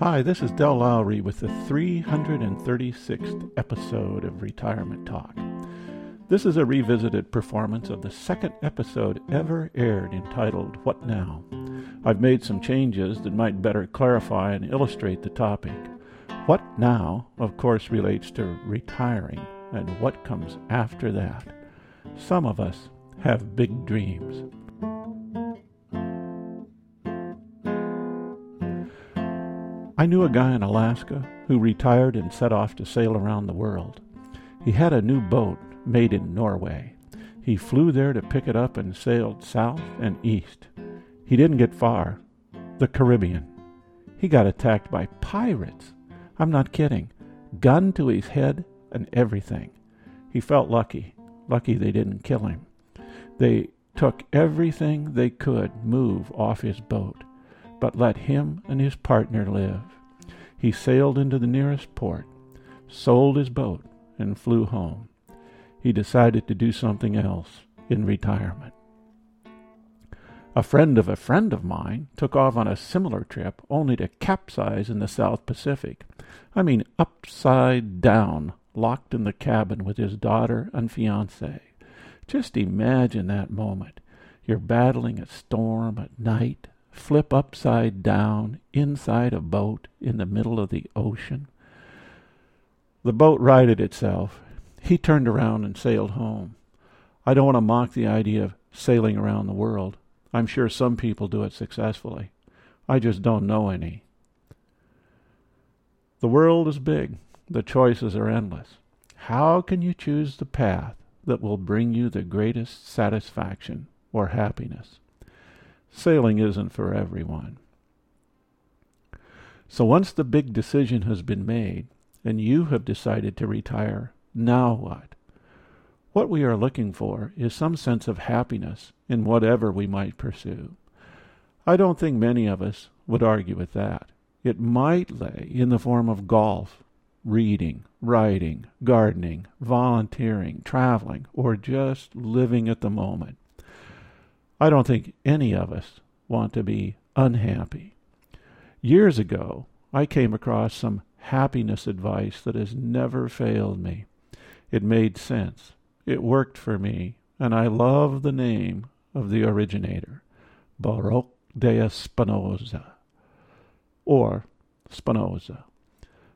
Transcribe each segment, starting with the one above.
Hi, this is Del Lowry with the 336th episode of Retirement Talk. This is a revisited performance of the second episode ever aired entitled What Now? I've made some changes that might better clarify and illustrate the topic. What now, of course, relates to retiring and what comes after that. Some of us have big dreams. I knew a guy in Alaska who retired and set off to sail around the world. He had a new boat made in Norway. He flew there to pick it up and sailed south and east. He didn't get far. The Caribbean. He got attacked by pirates. I'm not kidding. Gun to his head and everything. He felt lucky. Lucky they didn't kill him. They took everything they could move off his boat but let him and his partner live. He sailed into the nearest port, sold his boat, and flew home. He decided to do something else in retirement. A friend of a friend of mine took off on a similar trip only to capsize in the South Pacific. I mean, upside down, locked in the cabin with his daughter and fiance. Just imagine that moment. You're battling a storm at night, flip upside down inside a boat in the middle of the ocean. The boat righted itself. He turned around and sailed home. I don't want to mock the idea of sailing around the world. I'm sure some people do it successfully. I just don't know any. The world is big. The choices are endless. How can you choose the path that will bring you the greatest satisfaction or happiness? Sailing isn't for everyone. So once the big decision has been made and you have decided to retire, now what? What we are looking for is some sense of happiness in whatever we might pursue. I don't think many of us would argue with that. It might lay in the form of golf, reading, writing, gardening, volunteering, traveling, or just living at the moment. I don't think any of us want to be unhappy. Years ago, I came across some happiness advice that has never failed me. It made sense. It worked for me, and I love the name of the originator, Baruch de Spinoza, or Spinoza.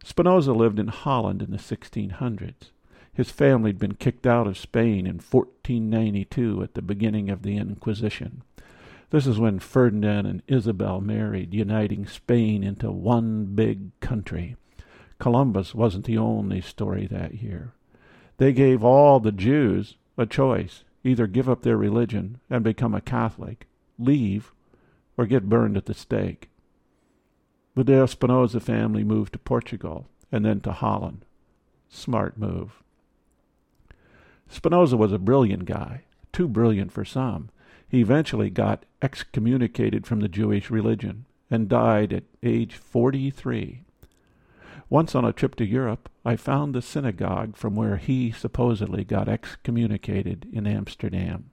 Spinoza lived in Holland in the 1600s. His family had been kicked out of Spain in 1492 at the beginning of the Inquisition. This is when Ferdinand and Isabel married, uniting Spain into one big country. Columbus wasn't the only story that year. They gave all the Jews a choice either give up their religion and become a Catholic, leave, or get burned at the stake. The De Spinoza family moved to Portugal and then to Holland. Smart move. Spinoza was a brilliant guy, too brilliant for some. He eventually got excommunicated from the Jewish religion and died at age 43. Once on a trip to Europe, I found the synagogue from where he supposedly got excommunicated in Amsterdam.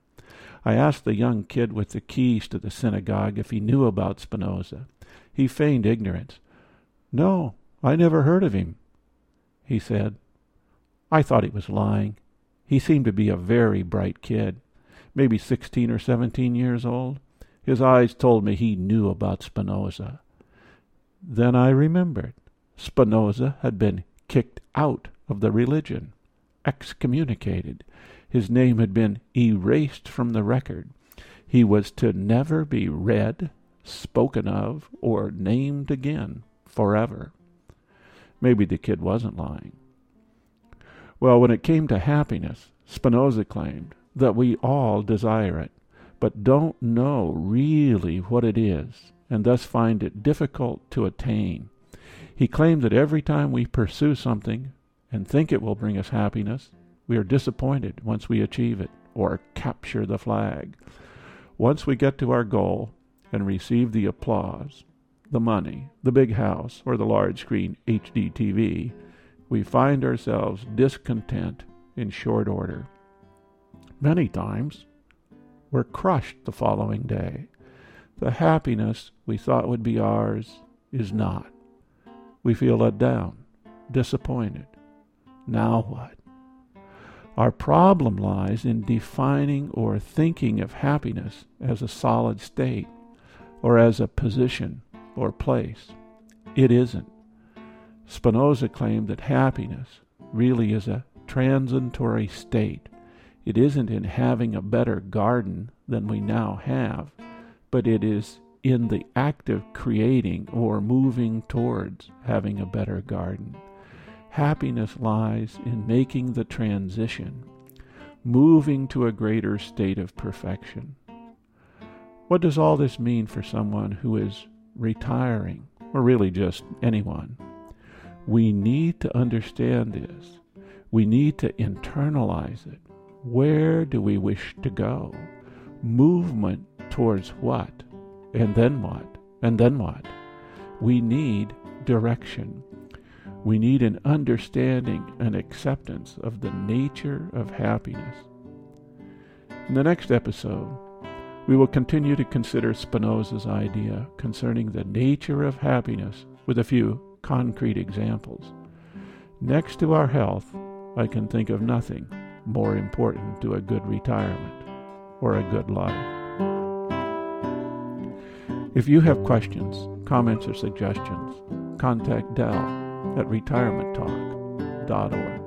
I asked the young kid with the keys to the synagogue if he knew about Spinoza. He feigned ignorance. No, I never heard of him, he said. I thought he was lying. He seemed to be a very bright kid, maybe sixteen or seventeen years old. His eyes told me he knew about Spinoza. Then I remembered. Spinoza had been kicked out of the religion, excommunicated. His name had been erased from the record. He was to never be read, spoken of, or named again forever. Maybe the kid wasn't lying. Well, when it came to happiness, Spinoza claimed that we all desire it, but don't know really what it is, and thus find it difficult to attain. He claimed that every time we pursue something and think it will bring us happiness, we are disappointed once we achieve it or capture the flag. Once we get to our goal and receive the applause, the money, the big house, or the large screen HD TV, we find ourselves discontent in short order. Many times, we're crushed the following day. The happiness we thought would be ours is not. we feel let down, disappointed. Now what? Our problem lies in defining or thinking of happiness as a solid state or as a position or place. It isn't. Spinoza claimed that happiness really is a transitory state. It isn't in having a better garden than we now have, but it is in the act of creating or moving towards having a better garden. Happiness lies in making the transition, moving to a greater state of perfection. What does all this mean for someone who is retiring, or really just anyone? We need to understand this. We need to internalize it. Where do we wish to go? Movement towards what? And then what? And then what? We need direction. We need an understanding and acceptance of the nature of happiness. In the next episode, we will continue to consider Spinoza's idea concerning the nature of happiness with a few concrete examples. Next to our health, I can think of nothing more important to a good retirement or a good life. If you have questions, comments, or suggestions, contact Del at retirementtalk.org.